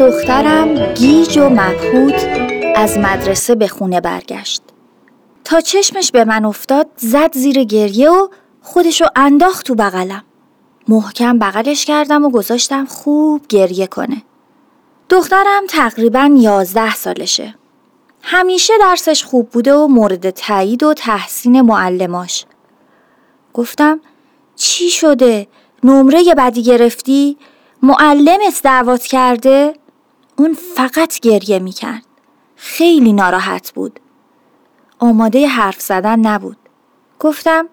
دخترم گیج و مبهوت از مدرسه به خونه برگشت. تا چشمش به من افتاد زد زیر گریه و خودشو انداخت تو بغلم. محکم بغلش کردم و گذاشتم خوب گریه کنه. دخترم تقریبا یازده سالشه. همیشه درسش خوب بوده و مورد تایید و تحسین معلماش. گفتم چی شده؟ نمره بدی گرفتی؟ معلمت دعوت کرده؟ اون فقط گریه می‌کرد. خیلی ناراحت بود. آماده حرف زدن نبود. گفتم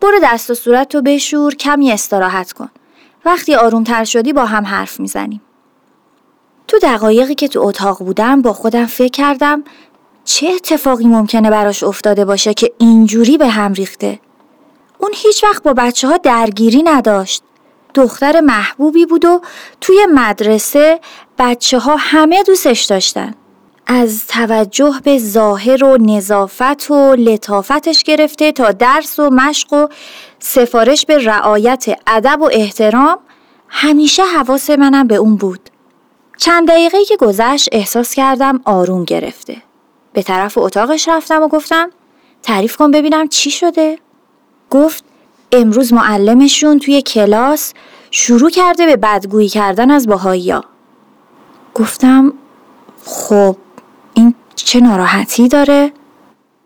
برو دست و صورت رو بشور کمی استراحت کن. وقتی آرومتر شدی با هم حرف می‌زنیم. تو دقایقی که تو اتاق بودم با خودم فکر کردم چه اتفاقی ممکنه براش افتاده باشه که اینجوری به هم ریخته. اون هیچ وقت با بچه ها درگیری نداشت. دختر محبوبی بود و توی مدرسه بچه ها همه دوستش داشتن. از توجه به ظاهر و نظافت و لطافتش گرفته تا درس و مشق و سفارش به رعایت ادب و احترام همیشه حواس منم به اون بود. چند دقیقه که گذشت احساس کردم آروم گرفته. به طرف اتاقش رفتم و گفتم تعریف کن ببینم چی شده؟ گفت امروز معلمشون توی کلاس شروع کرده به بدگویی کردن از باهایی گفتم خب این چه ناراحتی داره؟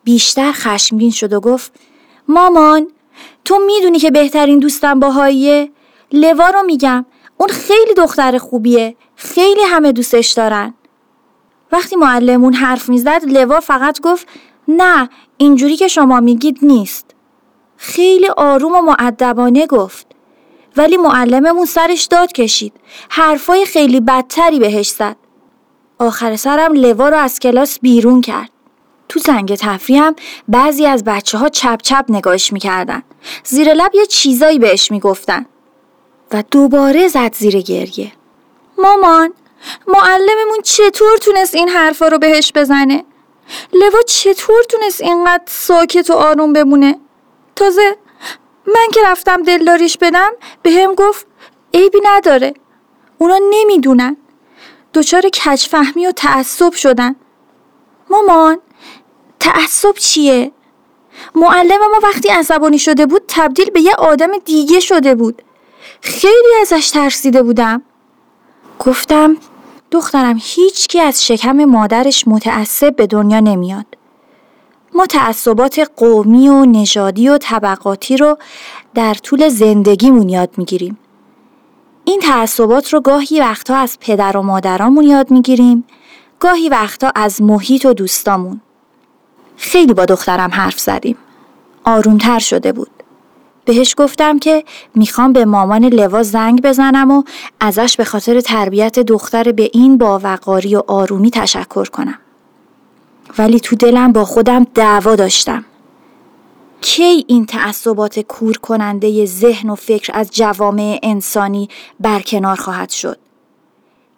بیشتر خشمگین شد و گفت مامان تو می‌دونی که بهترین دوستم باهاییه؟ لوا رو میگم اون خیلی دختر خوبیه خیلی همه دوستش دارن وقتی معلمون حرف می‌زد لوا فقط گفت نه اینجوری که شما میگید نیست خیلی آروم و معدبانه گفت. ولی معلممون سرش داد کشید. حرفای خیلی بدتری بهش زد. آخر سرم لوا رو از کلاس بیرون کرد. تو زنگ تفریحم بعضی از بچه ها چپ چپ نگاهش می‌کردن. زیر لب یه چیزایی بهش می‌گفتن. و دوباره زد زیر گریه. مامان معلممون چطور تونست این حرفا رو بهش بزنه؟ لوا چطور تونست اینقدر ساکت و آروم بمونه؟ تازه من که رفتم دلداریش بدم به هم گفت عیبی نداره. اونا نمی‌دونن. دچار کجفهمی و تعصب شدن. مامان تعصب چیه؟ معلم ما وقتی عصبانی شده بود تبدیل به یه آدم دیگه شده بود. خیلی ازش ترسیده بودم. گفتم دخترم هیچکی از شکم مادرش متعصب به دنیا نمیاد. ما تعصبات قومی و نژادی و طبقاتی رو در طول زندگیمون یاد می‌گیریم. این تعصبات رو گاهی وقتا از پدر و مادرامون یاد می‌گیریم، گاهی وقتا از محیط و دوستامون. خیلی با دخترم حرف زدیم. آرومتر شده بود. بهش گفتم که می‌خوام به مامان لوا زنگ بزنم و ازش به خاطر تربیت دختر به این باوقاری و آرومی تشکر کنم. ولی تو دلم با خودم دعوا داشتم. کی این تعصبات کور کننده ذهن و فکر از جوامع انسانی برکنار خواهد شد؟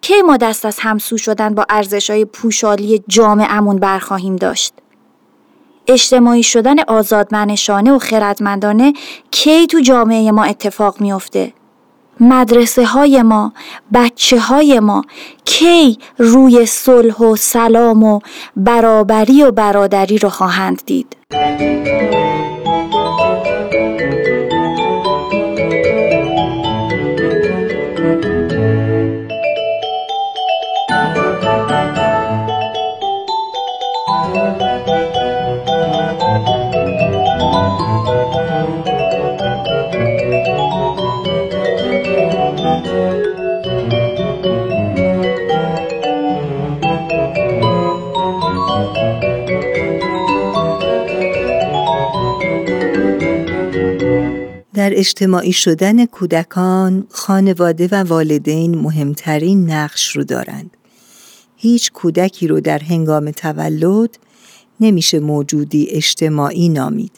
کی ما دست از همسو شدن با ارزشهای پوشالی جامعمون برخواهیم داشت؟ اجتماعی شدن آزادمنشانه و خردمندانه کی تو جامعه ما اتفاق میافته؟ مدرسه های ما بچه های ما کی روی صلح و سلام و برابری و برادری رو خواهند دید. اجتماعی شدن کودکان خانواده و والدین مهمترین نقش رو دارند. هیچ کودکی رو در هنگام تولد نمیشه موجودی اجتماعی نامید.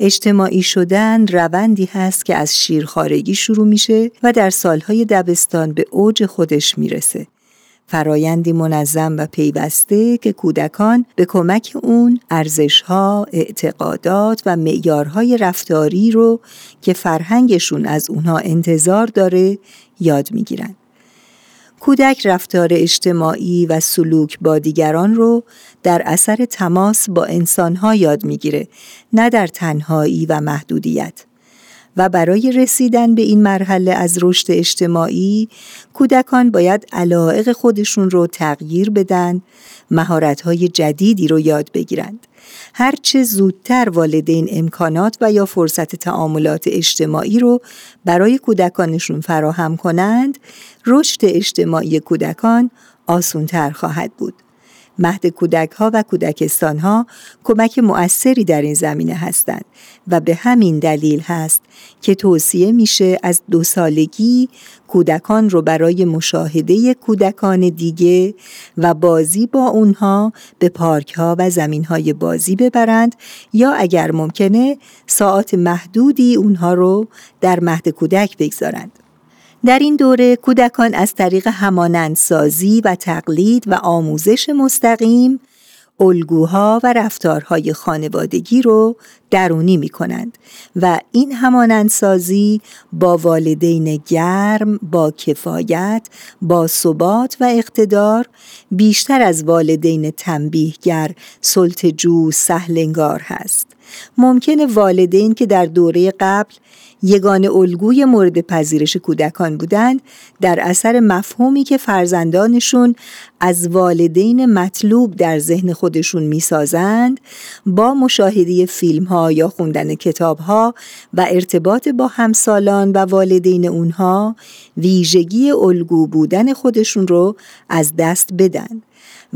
اجتماعی شدن روندی هست که از شیرخارگی شروع میشه و در سالهای دبستان به اوج خودش می‌رسه. فرایندی منظم و پیوسته که کودکان به کمک اون ارزشها، اعتقادات و معیارهای رفتاری رو که فرهنگشون از اونها انتظار داره یاد می‌گیرن. کودک رفتار اجتماعی و سلوک با دیگران رو در اثر تماس با انسانها یاد می‌گیره نه در تنهایی و محدودیت. و برای رسیدن به این مرحله از رشد اجتماعی کودکان باید علائق خودشون رو تغییر بدن مهارت‌های جدیدی رو یاد بگیرند. هرچه زودتر والدین امکانات و یا فرصت تعاملات اجتماعی رو برای کودکانشون فراهم کنند رشد اجتماعی کودکان آسونتر خواهد بود. مهد کودک ها و کودکستان ها کمک مؤثری در این زمینه هستند و به همین دلیل هست که توصیه میشه از دو سالگی کودکان رو برای مشاهده کودکان دیگه و بازی با اونها به پارک ها و زمین های بازی ببرند یا اگر ممکنه ساعت محدودی اونها رو در مهد کودک بگذارند. در این دوره کودکان از طریق همانندسازی و تقلید و آموزش مستقیم الگوها و رفتارهای خانوادگی رو درونی می کنند و این همانندسازی با والدین گرم، با کفایت، با ثبات و اقتدار بیشتر از والدین تنبیهگر، سلطجو، سهلنگار هست. ممکن والدین که در دوره قبل یگان الگوی مورد پذیرش کودکان بودند در اثر مفهومی که فرزندانشون از والدین مطلوب در ذهن خودشون می‌سازند با مشاهده فیلم ها یا خوندن کتاب ها و ارتباط با همسالان و والدین اونها ویژگی الگو بودن خودشون رو از دست بدن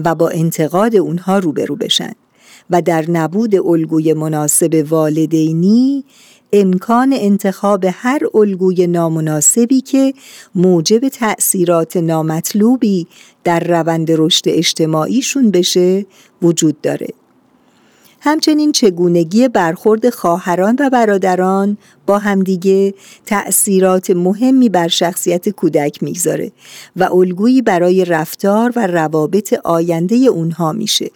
و با انتقاد اونها روبرو بشن و در نبود الگوی مناسب والدینی امکان انتخاب هر الگوی نامناسبی که موجب تأثیرات نامطلوبی در روند رشد اجتماعیشون بشه وجود داره. همچنین چگونگی برخورد خواهران و برادران با همدیگه تأثیرات مهمی بر شخصیت کودک می‌گذاره و الگویی برای رفتار و روابط آینده اونها میشه.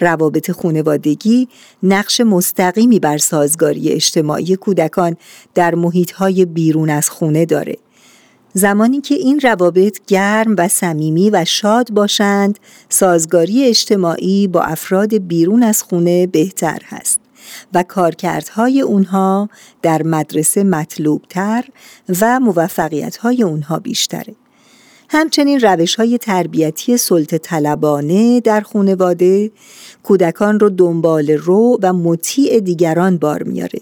روابط خونوادگی نقش مستقیمی بر سازگاری اجتماعی کودکان در محیطهای بیرون از خونه داره. زمانی که این روابط گرم و صمیمی و شاد باشند، سازگاری اجتماعی با افراد بیرون از خونه بهتر هست و کارکردهای اونها در مدرسه مطلوبتر و موفقیتهای اونها بیشتره. همچنین روش های تربیتی سلطه طلبانه در خانواده کودکان رو دنبال رو و مطیع دیگران بار میاره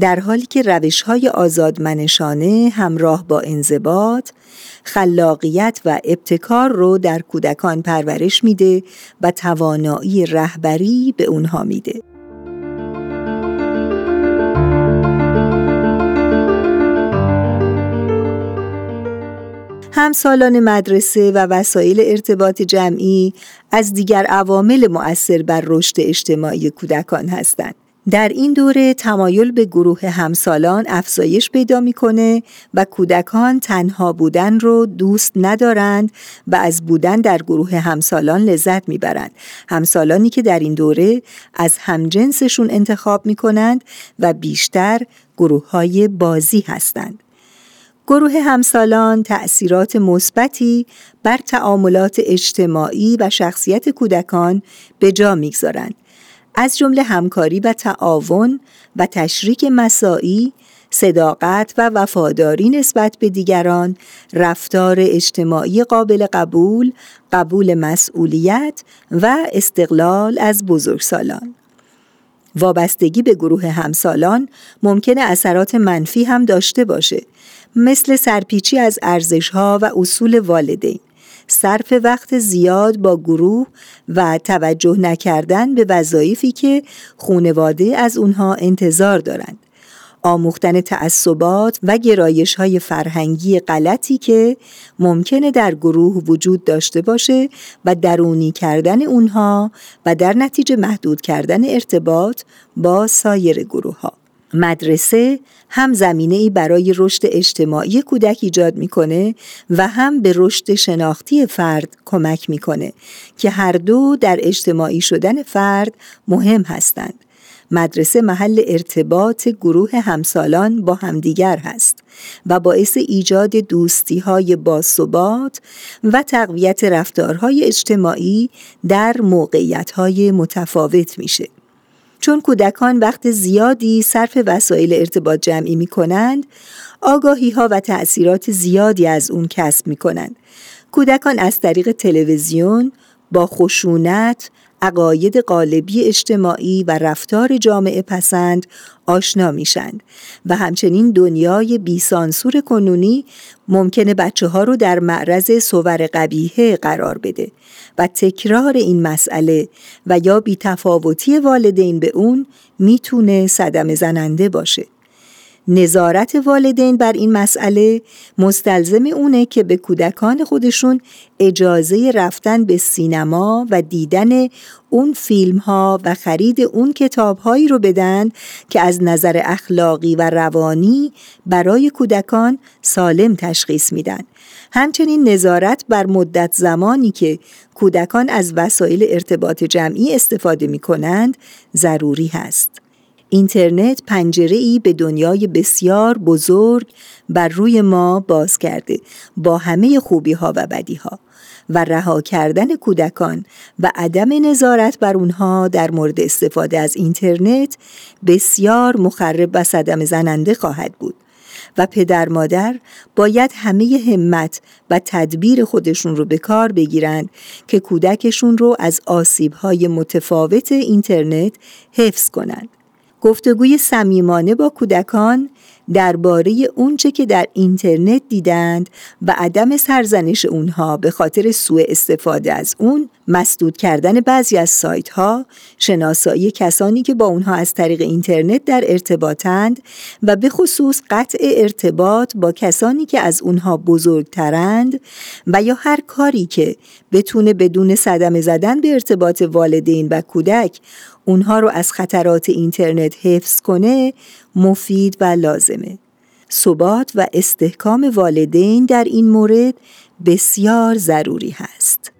در حالی که روش های آزادمنشانه همراه با انضباط خلاقیت و ابتکار رو در کودکان پرورش میده و توانایی رهبری به اونها میده. همسالان مدرسه و وسایل ارتباط جمعی از دیگر عوامل مؤثر بر رشد اجتماعی کودکان هستند. در این دوره تمایل به گروه همسالان افزایش پیدا می‌کنه و کودکان تنها بودن رو دوست ندارند و از بودن در گروه همسالان لذت می‌برند. همسالانی که در این دوره از همجنسشون انتخاب می‌کنند و بیشتر گروه های بازی هستند. گروه همسالان تأثیرات مثبتی بر تعاملات اجتماعی و شخصیت کودکان به جا می‌گذارند از جمله همکاری و تعاون و تشریک مساعی صداقت و وفاداری نسبت به دیگران، رفتار اجتماعی قابل قبول، قبول مسئولیت و استقلال از بزرگسالان. وابستگی به گروه همسالان ممکن اثرات منفی هم داشته باشه مثل سرپیچی از ارزشها و اصول والدین. صرف وقت زیاد با گروه و توجه نکردن به وظایفی که خونواده از اونها انتظار دارند. آموختن تعصبات و گرایش های فرهنگی غلطی که ممکنه در گروه وجود داشته باشه و درونی کردن اونها و در نتیجه محدود کردن ارتباط با سایر گروه ها. مدرسه هم زمینه ای برای رشد اجتماعی کودک ایجاد می‌کنه و هم به رشد شناختی فرد کمک می‌کنه که هر دو در اجتماعی شدن فرد مهم هستند. مدرسه محل ارتباط گروه همسالان با همدیگر هست و باعث ایجاد دوستی های باثبات و تقویت رفتارهای اجتماعی در موقعیت های متفاوت میشه. چون کودکان وقت زیادی صرف وسایل ارتباط جمعی می کنند، آگاهی ها و تأثیرات زیادی از اون کسب می کنند. کودکان از طریق تلویزیون با خشونت، عقاید قالبی اجتماعی و رفتار جامعه پسند آشنا میشند و همچنین دنیای بیسانسور کنونی ممکنه بچه ها رو در معرض صور قبیهه قرار بده و تکرار این مسئله و یا بیتفاوتی والدین به اون می‌تونه صدم زننده باشه. نظارت والدین بر این مسئله مستلزم اونه که به کودکان خودشون اجازه رفتن به سینما و دیدن اون فیلم ها و خرید اون کتاب هایی رو بدن که از نظر اخلاقی و روانی برای کودکان سالم تشخیص میدن. همچنین نظارت بر مدت زمانی که کودکان از وسایل ارتباط جمعی استفاده می کنند ضروری هست. اینترنت پنجره ای به دنیای بسیار بزرگ بر روی ما باز کرده با همه خوبی ها و بدی ها و رها کردن کودکان و عدم نظارت بر اونها در مورد استفاده از اینترنت بسیار مخرب و صدم زننده خواهد بود و پدر مادر باید همه همت و تدبیر خودشون رو به کار بگیرند که کودکشون رو از آسیبهای متفاوت اینترنت حفظ کنند. گفتگوی صمیمانه با کودکان درباره اونچه که در اینترنت دیدند و عدم سرزنش اونها به خاطر سوء استفاده از اون مسدود کردن بعضی از سایت ها شناسایی کسانی که با اونها از طریق اینترنت در ارتباطند و به خصوص قطع ارتباط با کسانی که از اونها بزرگترند و یا هر کاری که بتونه بدون صدمه زدن به ارتباط والدین و کودک اونها رو از خطرات اینترنت حفظ کنه مفید و لازمه. ثبات و استحکام والدین در این مورد بسیار ضروری هست.